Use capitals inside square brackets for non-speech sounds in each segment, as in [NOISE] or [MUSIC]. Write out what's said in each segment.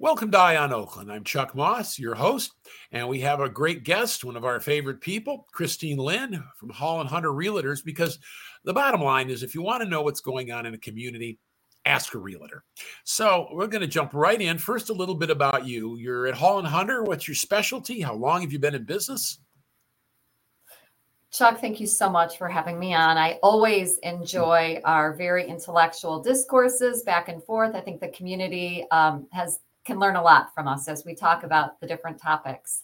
Welcome to Eye on Oakland. I'm Chuck Moss, your host, and we have a great guest, one of our favorite people, Christine Lynn from Hall and Hunter Realtors. Because the bottom line is, if you want to know what's going on in a community, ask a realtor. So we're going to jump right in. First, a little bit about you. You're at Hall and Hunter. What's your specialty? How long have you been in business? Chuck, thank you so much for having me on. I always enjoy our very intellectual discourses back and forth. I think the community um, has can learn a lot from us as we talk about the different topics.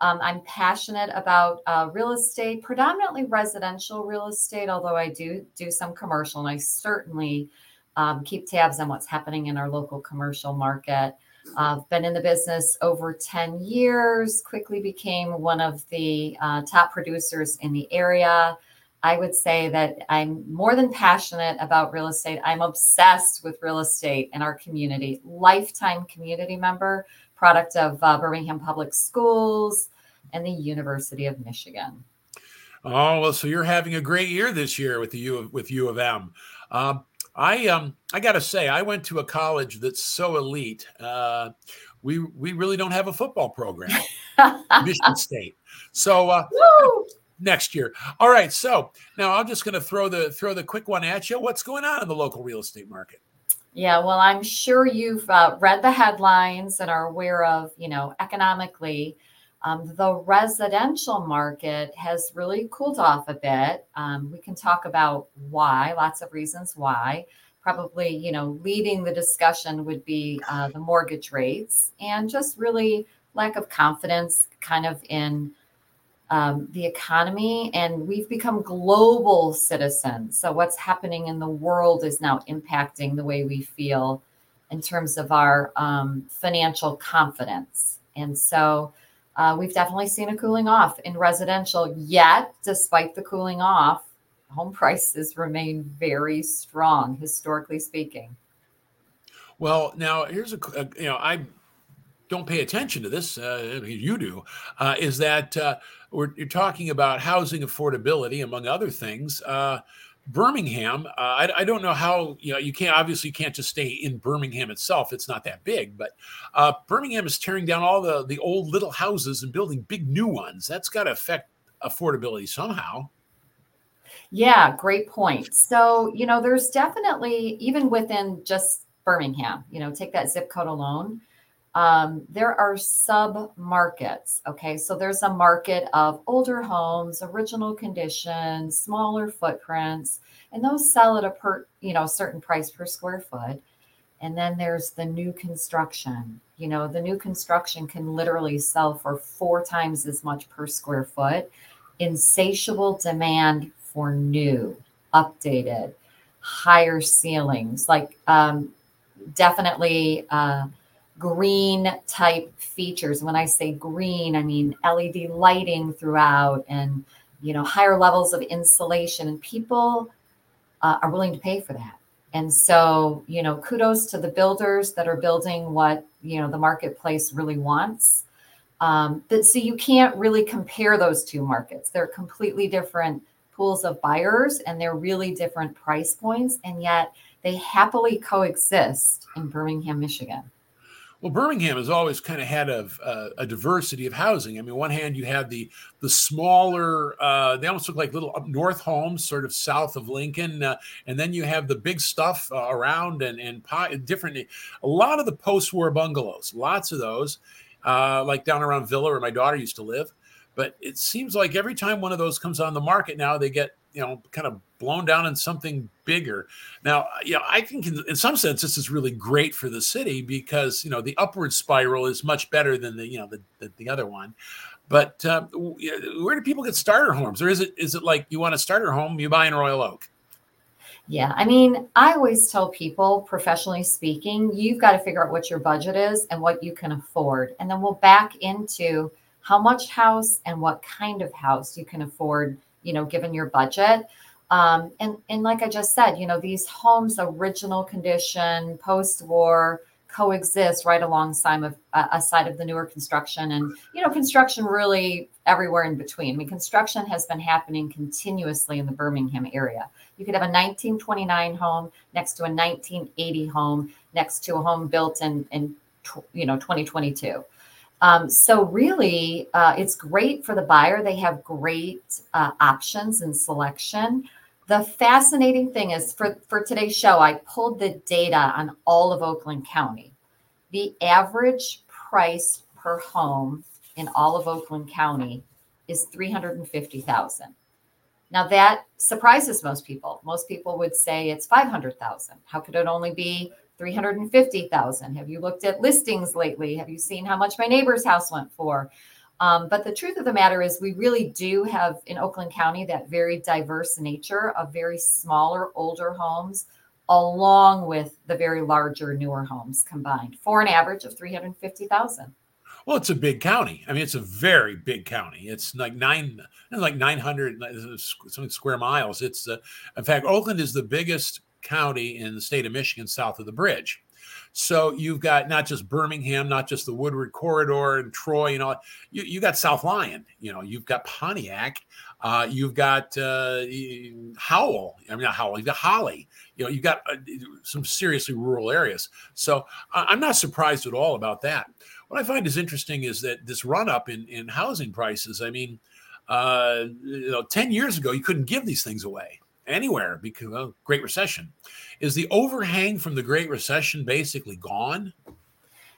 Um, I'm passionate about uh, real estate, predominantly residential real estate, although I do do some commercial, and I certainly um, keep tabs on what's happening in our local commercial market. I've uh, been in the business over 10 years, quickly became one of the uh, top producers in the area. I would say that I'm more than passionate about real estate. I'm obsessed with real estate and our community, lifetime community member, product of uh, Birmingham Public Schools and the University of Michigan. Oh well, so you're having a great year this year with the U of, with U of M. Um, I um I got to say I went to a college that's so elite. Uh, we we really don't have a football program, [LAUGHS] Michigan State. So uh, next year. All right. So now I'm just going to throw the throw the quick one at you. What's going on in the local real estate market? Yeah, well, I'm sure you've uh, read the headlines and are aware of, you know, economically, um, the residential market has really cooled off a bit. Um, we can talk about why, lots of reasons why. Probably, you know, leading the discussion would be uh, the mortgage rates and just really lack of confidence kind of in um, the economy, and we've become global citizens. So, what's happening in the world is now impacting the way we feel in terms of our um, financial confidence. And so, uh, we've definitely seen a cooling off in residential, yet, despite the cooling off, home prices remain very strong, historically speaking. Well, now here's a, you know, I don't pay attention to this, uh, you do, uh, is that uh, we're, you're talking about housing affordability, among other things. Uh, Birmingham, uh, I, I, don't know how you know you can't obviously can't just stay in Birmingham itself. It's not that big, but uh, Birmingham is tearing down all the the old little houses and building big new ones. That's got to affect affordability somehow. Yeah, great point. So you know, there's definitely even within just Birmingham, you know, take that zip code alone um, there are sub markets. Okay, so there's a market of older homes, original condition, smaller footprints, and those sell at a per you know certain price per square foot. And then there's the new construction. You know, the new construction can literally sell for four times as much per square foot. Insatiable demand for new, updated, higher ceilings, like um, definitely. Uh, green type features. When I say green, I mean LED lighting throughout and you know higher levels of insulation and people uh, are willing to pay for that. And so, you know, kudos to the builders that are building what, you know, the marketplace really wants. Um, but so you can't really compare those two markets. They're completely different pools of buyers and they're really different price points. And yet they happily coexist in Birmingham, Michigan. Well, Birmingham has always kind of had a, a, a, diversity of housing. I mean, one hand you have the the smaller, uh, they almost look like little up north homes, sort of south of Lincoln, uh, and then you have the big stuff uh, around and and different. A lot of the post-war bungalows, lots of those, uh, like down around Villa where my daughter used to live. But it seems like every time one of those comes on the market now, they get you know kind of blown down in something bigger. Now, you know, I think in, in, some sense this is really great for the city because you know the upward spiral is much better than the you know the the, the other one. But uh, where do people get starter homes, or is it is it like you want a starter home, you buy in Royal Oak? Yeah, I mean, I always tell people, professionally speaking, you've got to figure out what your budget is and what you can afford, and then we'll back into how much house and what kind of house you can afford you know, given your budget. Um, and and like I just said, you know, these homes, original condition, post-war, coexist right alongside of uh, aside of the newer construction, and you know, construction really everywhere in between. I mean, construction has been happening continuously in the Birmingham area. You could have a 1929 home next to a 1980 home next to a home built in in you know 2022. Um, so really, uh, it's great for the buyer. They have great uh, options and selection. The fascinating thing is for, for today's show, I pulled the data on all of Oakland County. The average price per home in all of Oakland County is 350,000. Now that surprises most people. Most people would say it's 500,000. How could it only be 350,000? Have you looked at listings lately? Have you seen how much my neighbor's house went for? Um, but the truth of the matter is, we really do have in Oakland County that very diverse nature of very smaller, older homes, along with the very larger, newer homes combined for an average of 350,000. Well, it's a big county. I mean, it's a very big county. It's like nine, like 900 something square miles. It's, uh, in fact, Oakland is the biggest county in the state of Michigan south of the bridge. So you've got not just Birmingham, not just the Woodward corridor and Troy and all. You you got South Lyon. You know, you've got Pontiac. Uh, you've got uh, Howell. I mean, not Howell. You've got Holly. You know, you've got uh, some seriously rural areas. So I'm not surprised at all about that. What I find is interesting is that this run up in in housing prices. I mean, uh, you know, ten years ago you couldn't give these things away anywhere because of Great Recession. Is the overhang from the Great Recession basically gone?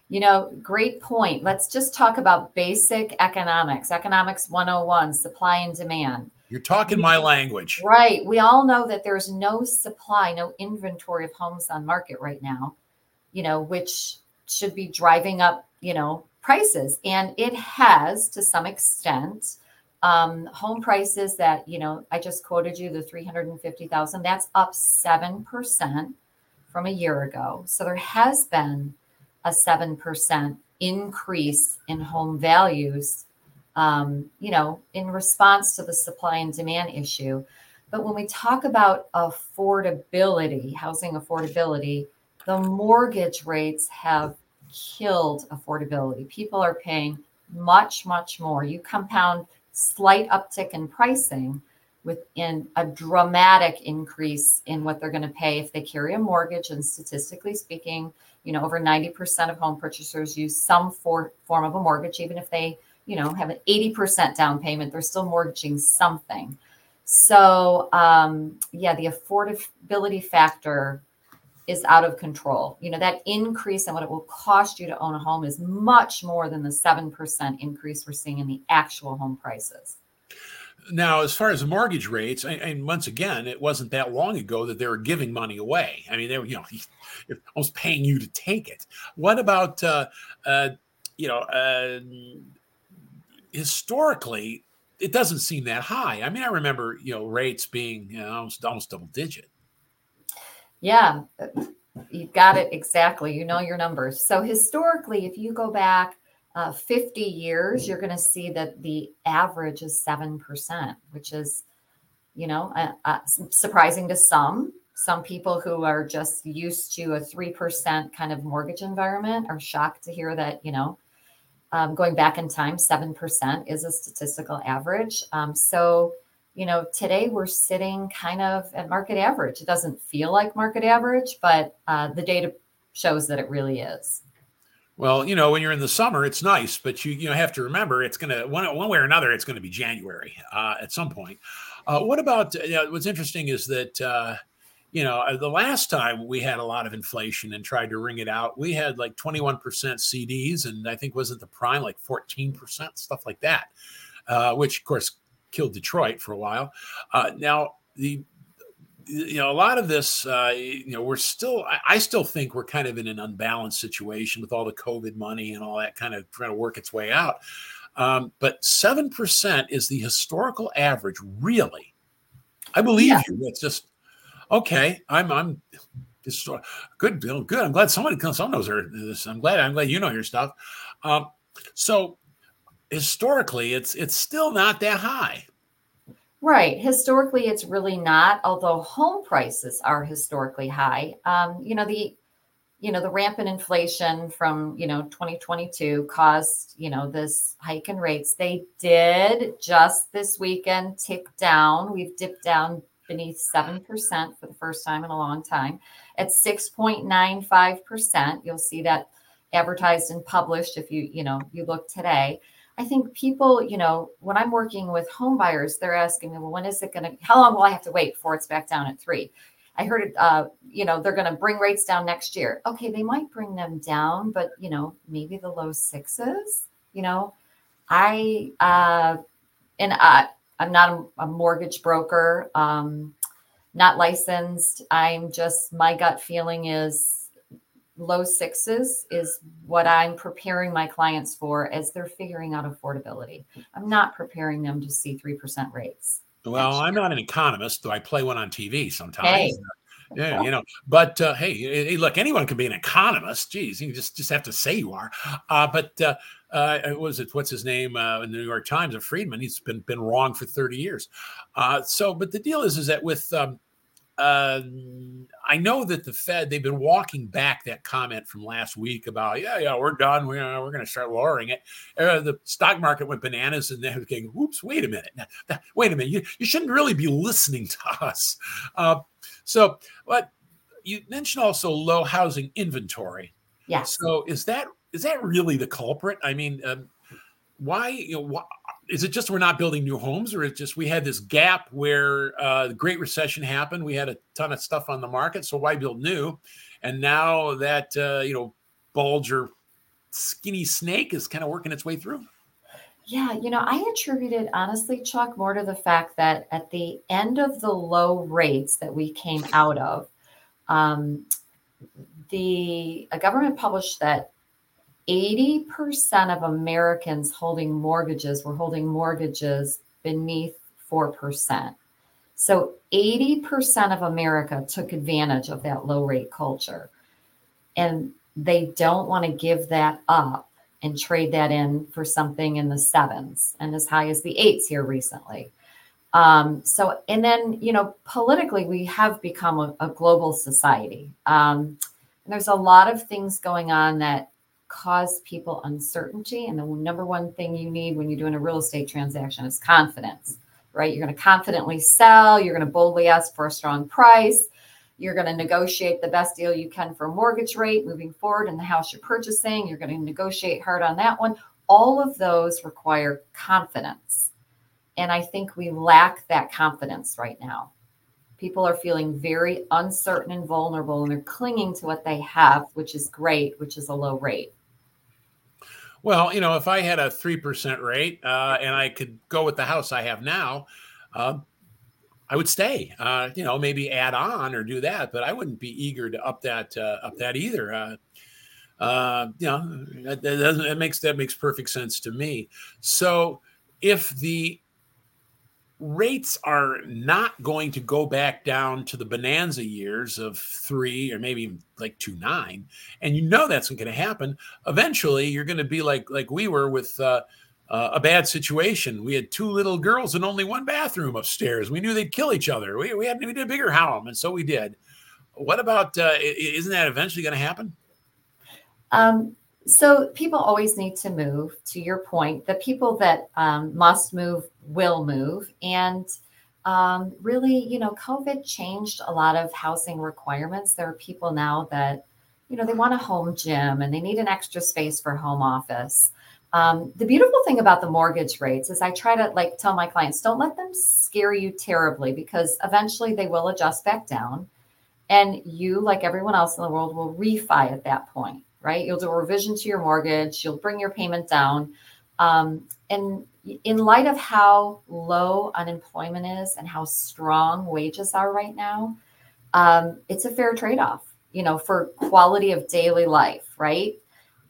You know, great point. Let's just talk about basic economics, economics 101, supply and demand. You're talking my language. Right. We all know that there's no supply, no inventory of homes on market right now, you know, which should be driving up, you know, prices. And it has to some extent um, home prices that you know i just quoted you the 350000 that's up 7% from a year ago. So there has been a 7% increase in home values um, you know in response to the supply and demand issue. But when we talk about affordability housing affordability the mortgage rates have killed affordability. People are paying much much more. You compound slight uptick in pricing within a dramatic increase in what they're going to pay if they carry a mortgage. And statistically speaking, you know, over 90% of home purchasers use some for, form of a mortgage, even if they, you know, have an 80% down payment, they're still mortgaging something. So, um, yeah, the affordability factor is out of control. You know, that increase in what it will cost you to own a home is much more than the 7% increase we're seeing in the actual home prices. Now, as far as the mortgage rates, and once again, it wasn't that long ago that they were giving money away. I mean, they were, you know, [LAUGHS] almost paying you to take it. What about, uh, uh, you know, uh, historically, it doesn't seem that high. I mean, I remember, you know, rates being you know, almost almost double digit. Yeah, you've got it exactly. You know your numbers. So historically, if you go back uh, 50 years, you're going to see that the average is 7%, which is, you know, uh, uh, surprising to some. Some people who are just used to a 3% kind of mortgage environment are shocked to hear that, you know, um, going back in time, 7% is a statistical average. Um, so, you know, today we're sitting kind of at market average. It doesn't feel like market average, but uh, the data shows that it really is. Well, you know, when you're in the summer, it's nice, but you you know have to remember it's going to one one way or another it's going to be January uh, at some point. Uh, what about uh, what's interesting is that uh, you know uh, the last time we had a lot of inflation and tried to wring it out, we had like 21% CDs, and I think wasn't the prime like 14% stuff like that, uh, which of course killed Detroit for a while. Uh, now the you know a lot of this uh, you know we're still I, I, still think we're kind of in an unbalanced situation with all the covid money and all that kind of trying to work its way out. Um, but 7% is the historical average really. I believe yeah. you. It's just okay i'm i'm just good bill good. I'm glad somebody someone knows this i'm glad i'm glad you know your stuff. Um, so historically it's it's still not that high. Right. Historically, it's really not. Although home prices are historically high. Um, you know the you know the rampant inflation from you know 2022 caused you know this hike in rates. They did just this weekend tick down. We've dipped down beneath seven percent for the first time in a long time at 6.95 percent. You'll see that advertised and published if you you know you look today i think people you know when i'm working with home buyers they're asking me well when is it going to how long will i have to wait before it's back down at three? I heard it uh, you know they're going to bring rates down next year. Okay they might bring them down but you know maybe the low sixes you know? I uh and i i'm not a, a mortgage broker um not licensed. I'm just my gut feeling is low sixes is what I'm preparing my clients for as they're figuring out affordability. I'm not preparing them to see 3% rates. Well, I'm not an economist, though I play one on TV sometimes. Hey. Yeah, you know, but uh, hey, hey, look, anyone can be an economist. Geez, you just just have to say you are. Uh, but uh, uh, was it what's his name uh, in the New York Times? A Friedman. He's been been wrong for thirty years. Uh, so, but the deal is, is that with um, uh, I know that the Fed they've been walking back that comment from last week about yeah yeah we're done we're uh, we're going to start lowering it. Uh, the stock market went bananas and they're going oops wait a minute wait a minute you, you shouldn't really be listening to [LAUGHS] us. Uh, so but you mentioned also low housing inventory. Yeah. So is that is that really the culprit? I mean, um, why you know why, is it just we're not building new homes or it's just we had this gap where uh, the great recession happened we had a ton of stuff on the market so why build new? And now that uh, you know bulge or skinny snake is kind of working its way through. Yeah you know i attribute it honestly chuck more to the fact that at the end of the low rates that we came out of um, the a government published that 80% of Americans holding mortgages were holding mortgages beneath 4%. So 80% of America took advantage of that low rate culture. And they don't want to give that up and trade that in for something in the sevens and as high as the eights here recently. Um, so, and then, you know, politically, we have become a, a global society. Um, and there's a lot of things going on that cause people uncertainty. And the number one thing you need when you're doing a real estate transaction is confidence, right? You're going to confidently sell, you're going to boldly ask for a strong price. You're going to negotiate the best deal you can for mortgage rate moving forward in the house you're purchasing. You're going to negotiate hard on that one. All of those require confidence. And I think we lack that confidence right now. People are feeling very uncertain and vulnerable, and they're clinging to what they have, which is great, which is a low rate. Well, you know, if I had a 3% rate uh, and I could go with the house I have now, uh, I would stay. Uh, you know, maybe add on or do that, but I wouldn't be eager to up that uh, up that either. Uh, uh, you know, that, that, that makes that makes perfect sense to me. So if the rates are not going to go back down to the bonanza years of three or maybe like two nine. And you know that's going to happen. Eventually you're going to be like like we were with uh, uh, a bad situation. We had two little girls and only one bathroom upstairs. We knew they'd kill each other. We, we had we did a bigger home and so we did. What about uh, isn't that eventually going to happen? Um, so people always need to move to your point. The people that um, must move will move. And um, really you know covid changed a lot of housing requirements. There are people now that you know they want a home gym and they need an extra space for home office. Um, the beautiful thing about the mortgage rates is i try to like tell my clients don't let them scare you terribly because eventually they will adjust back down. And you like everyone else in the world will refi at that point right? You'll do a revision to your mortgage, you'll bring your payment down. Um, and in light of how low unemployment is and how strong wages are right now, um, it's a fair trade off, you know, for quality of daily life, right?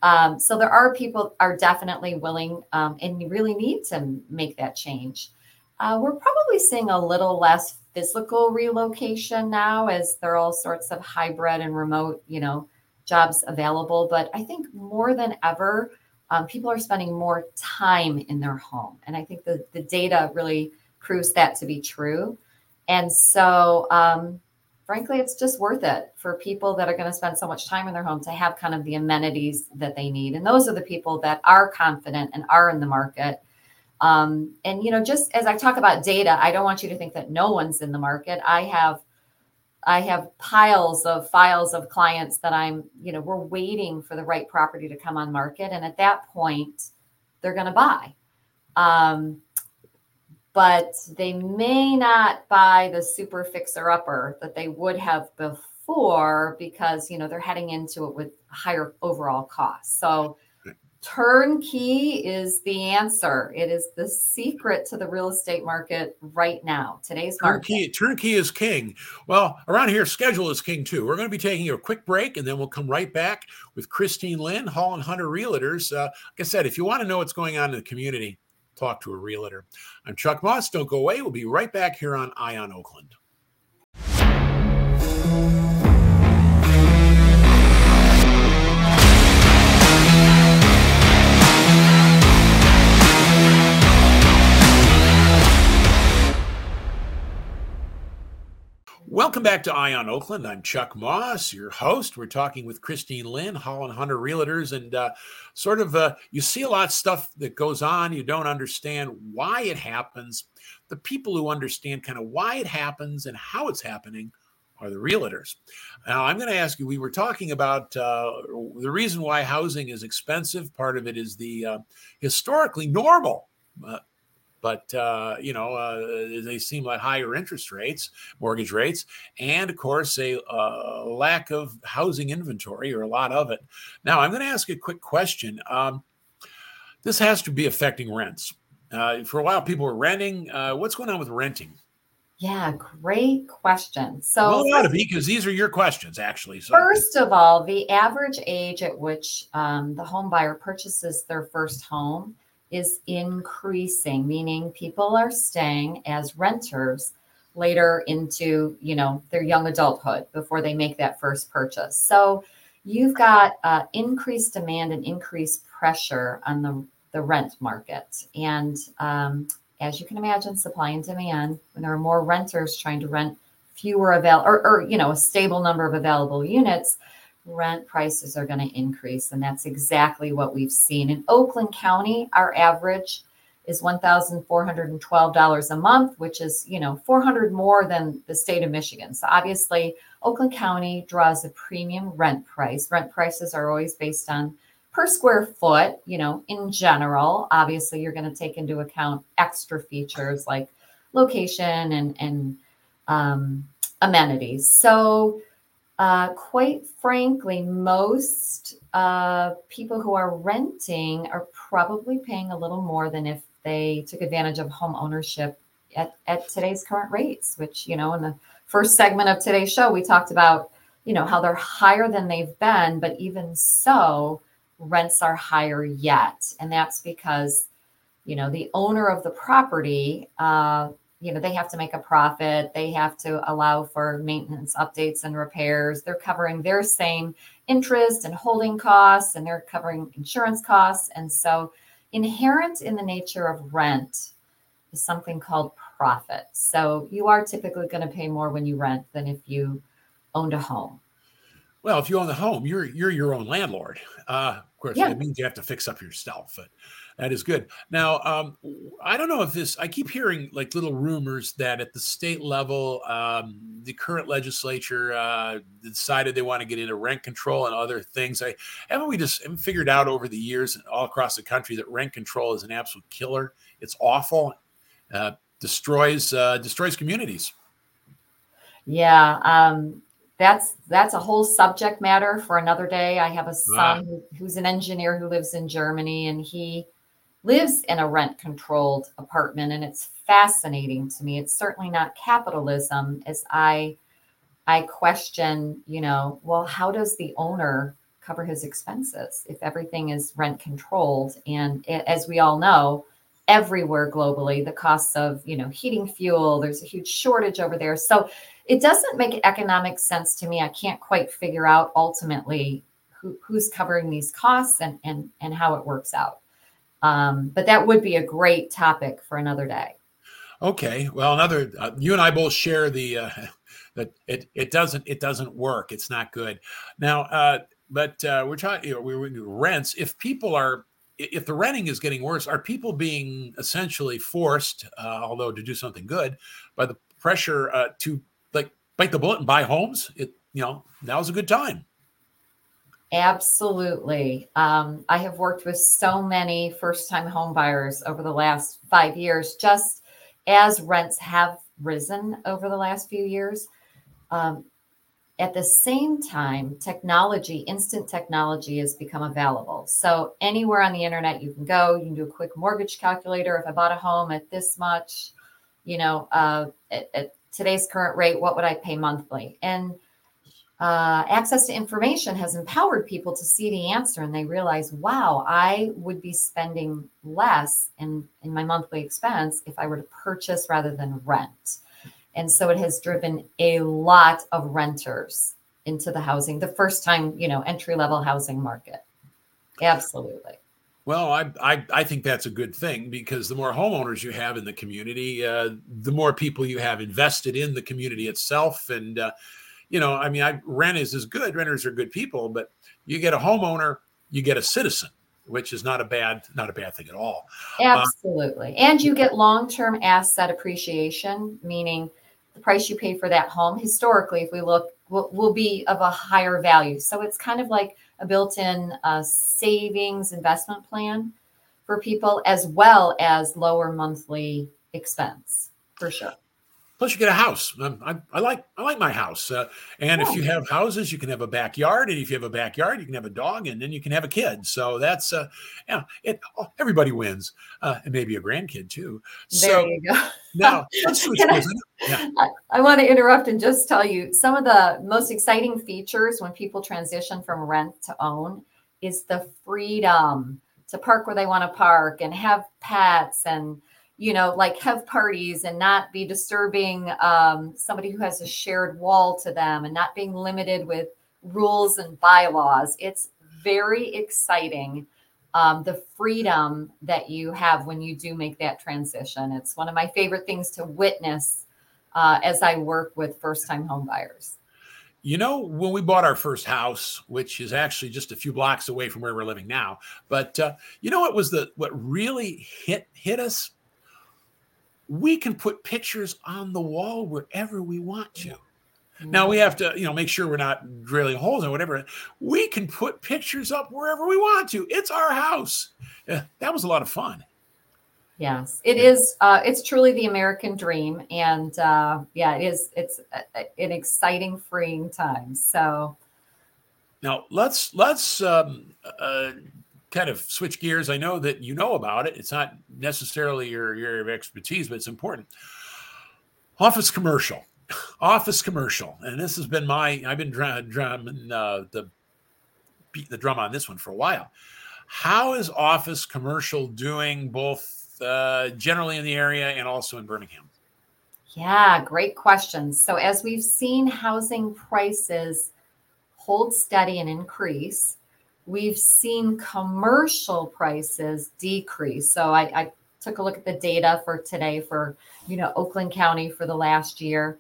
Um, so there are people are definitely willing um, and really need to make that change. Uh, we're probably seeing a little less physical relocation now as there are all sorts of hybrid and remote, you know, jobs available. But I think more than ever, um, people are spending more time in their home. And I think the, the data really proves that to be true. And so, um, frankly, it's just worth it for people that are going to spend so much time in their home to have kind of the amenities that they need. And those are the people that are confident and are in the market. Um, and, you know, just as I talk about data, I don't want you to think that no one's in the market. I have I have piles of files of clients that I'm, you know, we're waiting for the right property to come on market. And at that point, they're going to buy. Um, but they may not buy the super fixer upper that they would have before because, you know, they're heading into it with higher overall costs. So, turnkey is the answer. It is the secret to the real estate market right now. Today's turnkey, market. Turnkey is king. Well, around here, schedule is king too. We're going to be taking a quick break and then we'll come right back with Christine Lynn, Hall and Hunter Realtors. Uh, like I said, if you want to know what's going on in the community, talk to a realtor. I'm Chuck Moss. Don't go away. We'll be right back here on Eye on Oakland. Welcome back to Eye on Oakland. I'm Chuck Moss, your host. We're talking with Christine Lynn, Hall and Hunter Realtors, and uh, sort of uh, you see a lot of stuff that goes on. You don't understand why it happens. The people who understand kind of why it happens and how it's happening are the realtors. Now, I'm going to ask you. We were talking about uh, the reason why housing is expensive. Part of it is the uh, historically normal uh, but uh, you know uh, they seem like higher interest rates, mortgage rates, and of course a uh, lack of housing inventory or a lot of it. Now I'm going to ask a quick question. Um, this has to be affecting rents. Uh, for a while, people were renting. Uh, what's going on with renting? Yeah, great question. So, well, it ought to be because these are your questions, actually. So, first of all, the average age at which um, the home buyer purchases their first home is increasing, meaning people are staying as renters later into, you know, their young adulthood before they make that first purchase. So you've got uh, increased demand and increased pressure on the, the rent market. And um, as you can imagine, supply and demand, when there are more renters trying to rent fewer available or, or, you know, a stable number of available units, rent prices are going to increase. And that's exactly what we've seen. In Oakland County, our average is $1,412 a month, which is, you know, 400 more than the state of Michigan. So obviously, Oakland County draws a premium rent price. Rent prices are always based on per square foot, you know, in general. Obviously, you're going to take into account extra features like location and and um, amenities. So uh, quite frankly, most uh, people who are renting are probably paying a little more than if they took advantage of home ownership at, at today's current rates, which, you know, in the first segment of today's show, we talked about, you know, how they're higher than they've been, but even so, rents are higher yet. And that's because, you know, the owner of the property uh, you know they have to make a profit. They have to allow for maintenance updates and repairs. They're covering their same interest and holding costs and they're covering insurance costs. And so inherent in the nature of rent is something called profit. So you are typically going to pay more when you rent than if you owned a home. Well if you own the home you're you're your own landlord. Uh, of course yeah. that means you have to fix up yourself but that is good. Now, um, I don't know if this, I keep hearing like little rumors that at the state level, um, the current legislature uh, decided they want to get into rent control and other things. I haven't we just figured out over the years all across the country that rent control is an absolute killer. It's awful, uh, destroys uh, destroys communities. Yeah, um, that's that's a whole subject matter for another day. I have a son ah. who's an engineer who lives in Germany, and he lives in a rent controlled apartment and it's fascinating to me. It's certainly not capitalism as i i question you know well how does the owner cover his expenses if everything is rent controlled and as we all know everywhere globally the costs of you know heating fuel there's a huge shortage over there. So it doesn't make economic sense to me. I can't quite figure out ultimately who, who's covering these costs and and and how it works out um, but that would be a great topic for another day. Okay. Well, another uh, you and I both share the uh, [LAUGHS] that it it doesn't it doesn't work. It's not good. Now, uh, but uh, we're talking you know, we rents. If people are if the renting is getting worse, are people being essentially forced, uh, although to do something good, by the pressure uh, to like bite the bullet and buy homes, it you know now's a good time. Absolutely. Um, I have worked with so many first-time home buyers over the last five years, just as rents have risen over the last few years. Um, at the same time, technology, instant technology has become available. So anywhere on the internet you can go, you can do a quick mortgage calculator. If I bought a home at this much, you know, uh, at, at today's current rate, what would I pay monthly? And uh, access to information has empowered people to see the answer and they realize, wow, I would be spending less in, in my monthly expense if I were to purchase rather than rent. And so it has driven a lot of renters into the housing, the first time, you know, entry level housing market. Absolutely. Well, I, I, I think that's a good thing because the more homeowners you have in the community, uh, the more people you have invested in the community itself. And, uh, you know, I mean, I, rent is as good. Renters are good people, but you get a homeowner, you get a citizen, which is not a bad not a bad thing at all. Uh, Absolutely, uh, and you get long term asset appreciation, meaning the price you pay for that home historically, if we look, will, will be of a higher value. So it's kind of like a built-in uh, savings investment plan for people, as well as lower monthly expense for sure. Plus, you get a house. Um, I, I, like I like my house. Uh, and if you have houses, you can have a backyard, and if you have a backyard, you can have a dog, and then you can have a kid. So that's uh, yeah, it. Oh, everybody wins, uh, and maybe a grandkid too. There so you go. [LAUGHS] now. [LAUGHS] I, yeah. I, I want to interrupt and just tell you some of the most exciting features when people transition from rent to own is the freedom to park where they want to park and have pets and you know, like have parties and not be disturbing um, somebody who has a shared wall to them and not being limited with rules and bylaws. It's very exciting. Um, the freedom that you have when you do make that transition. It's one of my favorite things to witness uh, as I work with first time home buyers. You know, when we bought our first house, which is actually just a few blocks away from where we're living now, but uh, you know what was the what really hit hit us we can put pictures on the wall wherever we want to. Now we have to, you know, make sure we're not drilling holes or whatever. We can put pictures up wherever we want to. It's our house. Yeah, that was a lot of fun. Yes, it is. Uh, it's truly the American dream, and uh, yeah, it is. It's a, an exciting, freeing time. So now let's let's um, uh, kind of switch gears. I know that you know about it. It's not necessarily your your expertise, but it's important. Office commercial, office commercial, and this has been my. I've been drumming uh, the beat the drum on this one for a while. How is office commercial doing, both uh, generally in the area and also in Birmingham? Yeah, great questions. So as we've seen housing prices hold steady and increase, we've seen commercial prices decrease. So I, I, took a look at the data for today for you know Oakland County for the last year,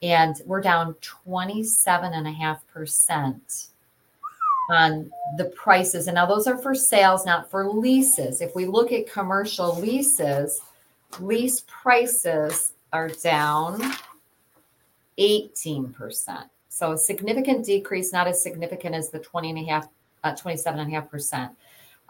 and we're down 27 and a half percent on the prices. And now those are for sales, not for leases. If we look at commercial leases, lease prices are down 18%. So a significant decrease, not as significant as the 20 and a half uh, 27.5%.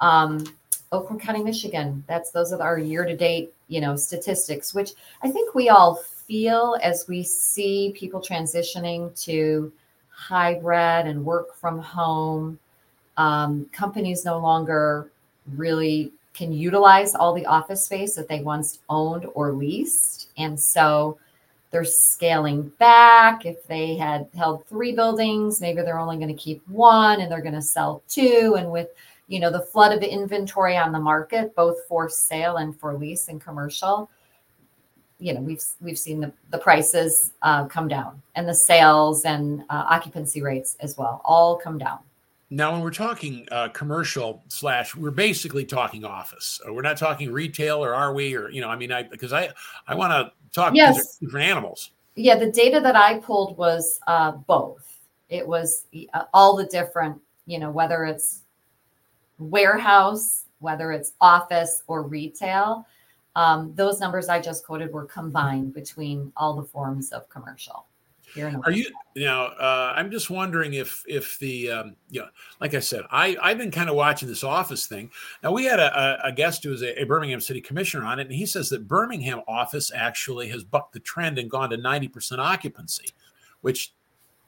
Um, Oakland County, Michigan, that's those are our year to date, you know, statistics, which I think we all feel as we see people transitioning to hybrid and work from home. Um, companies no longer really can utilize all the office space that they once owned or leased. And so they're scaling back. If they had held three buildings, maybe they're only going to keep one and they're going to sell two. And with you know the flood of inventory on the market, both for sale and for lease and commercial, you know we've we've seen the, the prices uh, come down and the sales and uh, occupancy rates as well all come down. Now, when we're talking uh, commercial slash, we're basically talking office. Uh, we're not talking retail, or are we? Or you know, I mean, I because I I want to talk yes. different animals. Yeah, the data that I pulled was uh, both. It was uh, all the different, you know, whether it's warehouse, whether it's office or retail. Um, those numbers I just quoted were combined between all the forms of commercial. Are you know? Uh, I'm just wondering if if the um, know, like I said, I I've been kind of watching this office thing. Now we had a, a guest who was a, a, Birmingham City Commissioner on it, and he says that Birmingham office actually has bucked the trend and gone to 90 percent occupancy, which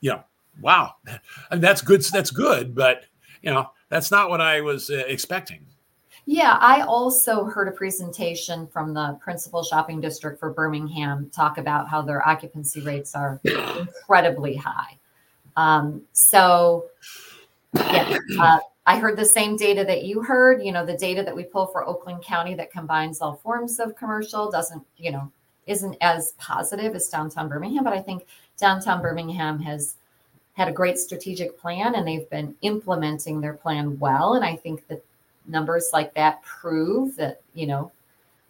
you know, wow, I [LAUGHS] mean, that's good. That's good, but you know, that's not what I was uh, expecting. Yeah, I also heard a presentation from the principal shopping district for Birmingham talk about how their occupancy rates are incredibly high. Um, so, yeah, uh, I heard the same data that you heard. You know, the data that we pull for Oakland County that combines all forms of commercial doesn't, you know, isn't as positive as downtown Birmingham. But I think downtown Birmingham has had a great strategic plan and they've been implementing their plan well. And I think that numbers like that prove that you know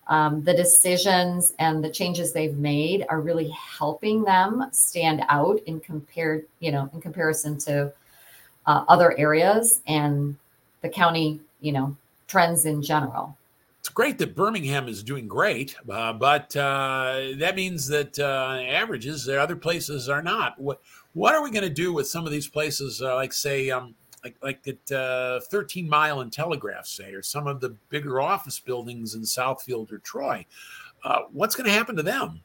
um, the decisions and the changes they've made are really helping them stand out in compared you know in comparison to uh, other areas and the county you know trends in general it's great that Birmingham is doing great, uh, but uh, that means that uh, averages, there other places are not. What what are we going to do with some of these places, uh, like say um, like like at uh, 13 Mile and Telegraph, say, or some of the bigger office buildings in Southfield or Troy. Uh, what's going to happen to them?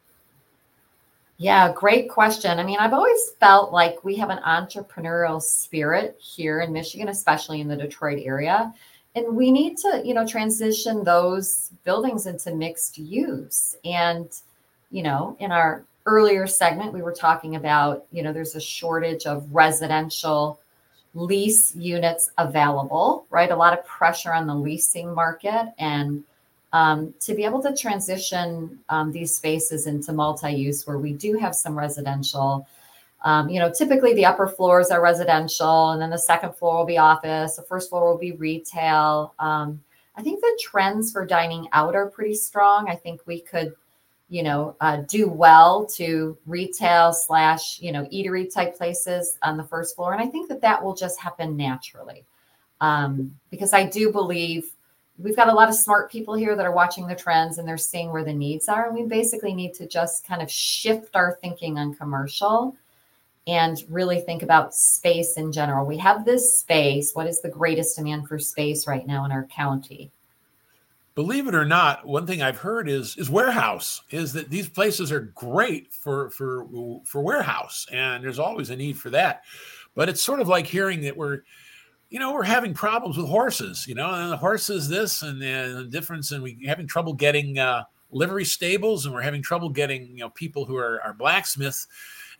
Yeah, great question. I mean, I've always felt like we have an entrepreneurial spirit here in Michigan, especially in the Detroit area. And we need to, you know, transition those buildings into mixed use. And, you know, in our earlier segment, we were talking about, you know, there's a shortage of residential lease units available, right? A lot of pressure on the leasing market. And um, to be able to transition um, these spaces into multi use where we do have some residential. Um, you know, typically the upper floors are residential, and then the second floor will be office. The first floor will be retail. Um, I think the trends for dining out are pretty strong. I think we could you know, uh, do well to retail slash, you know, eatery type places on the first floor. And I think that that will just happen naturally um, because I do believe we've got a lot of smart people here that are watching the trends and they're seeing where the needs are. And we basically need to just kind of shift our thinking on commercial and really think about space in general. We have this space. What is the greatest demand for space right now in our county? Believe it or not, one thing I've heard is is warehouse is that these places are great for for for warehouse, and there's always a need for that. But it's sort of like hearing that we're, you know, we're having problems with horses, you know, and the horses this and the, difference, and we're having trouble getting uh, livery stables, and we're having trouble getting you know people who are, are blacksmiths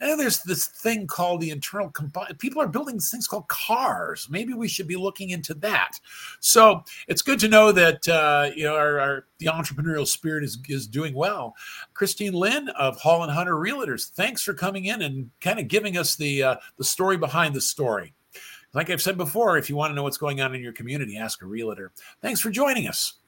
and there's this thing called the internal combustion. People are building things called cars. Maybe we should be looking into that. So it's good to know that uh, you know our, our, the entrepreneurial spirit is is doing well. Christine Lynn of Hall and Hunter Realtors, thanks for coming in and kind of giving us the uh, the story behind the story. Like I've said before, if you want to know what's going on in your community, ask a realtor. Thanks for joining us.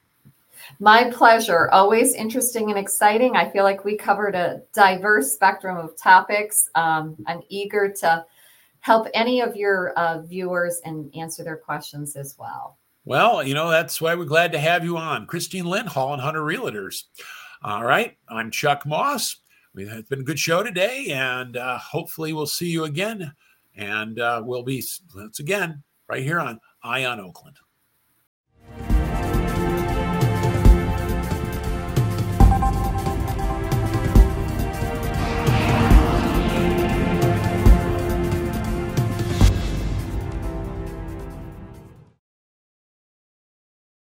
My pleasure. Always interesting and exciting. I feel like we covered a diverse spectrum of topics. Um, I'm eager to help any of your uh, viewers and answer their questions as well. Well, you know, that's why we're glad to have you on. Christine Lynn, Hall and Hunter Realtors. All right. I'm Chuck Moss. It's been a good show today, and uh, hopefully we'll see you again. And uh, we'll be once again right here on Eye on Oakland.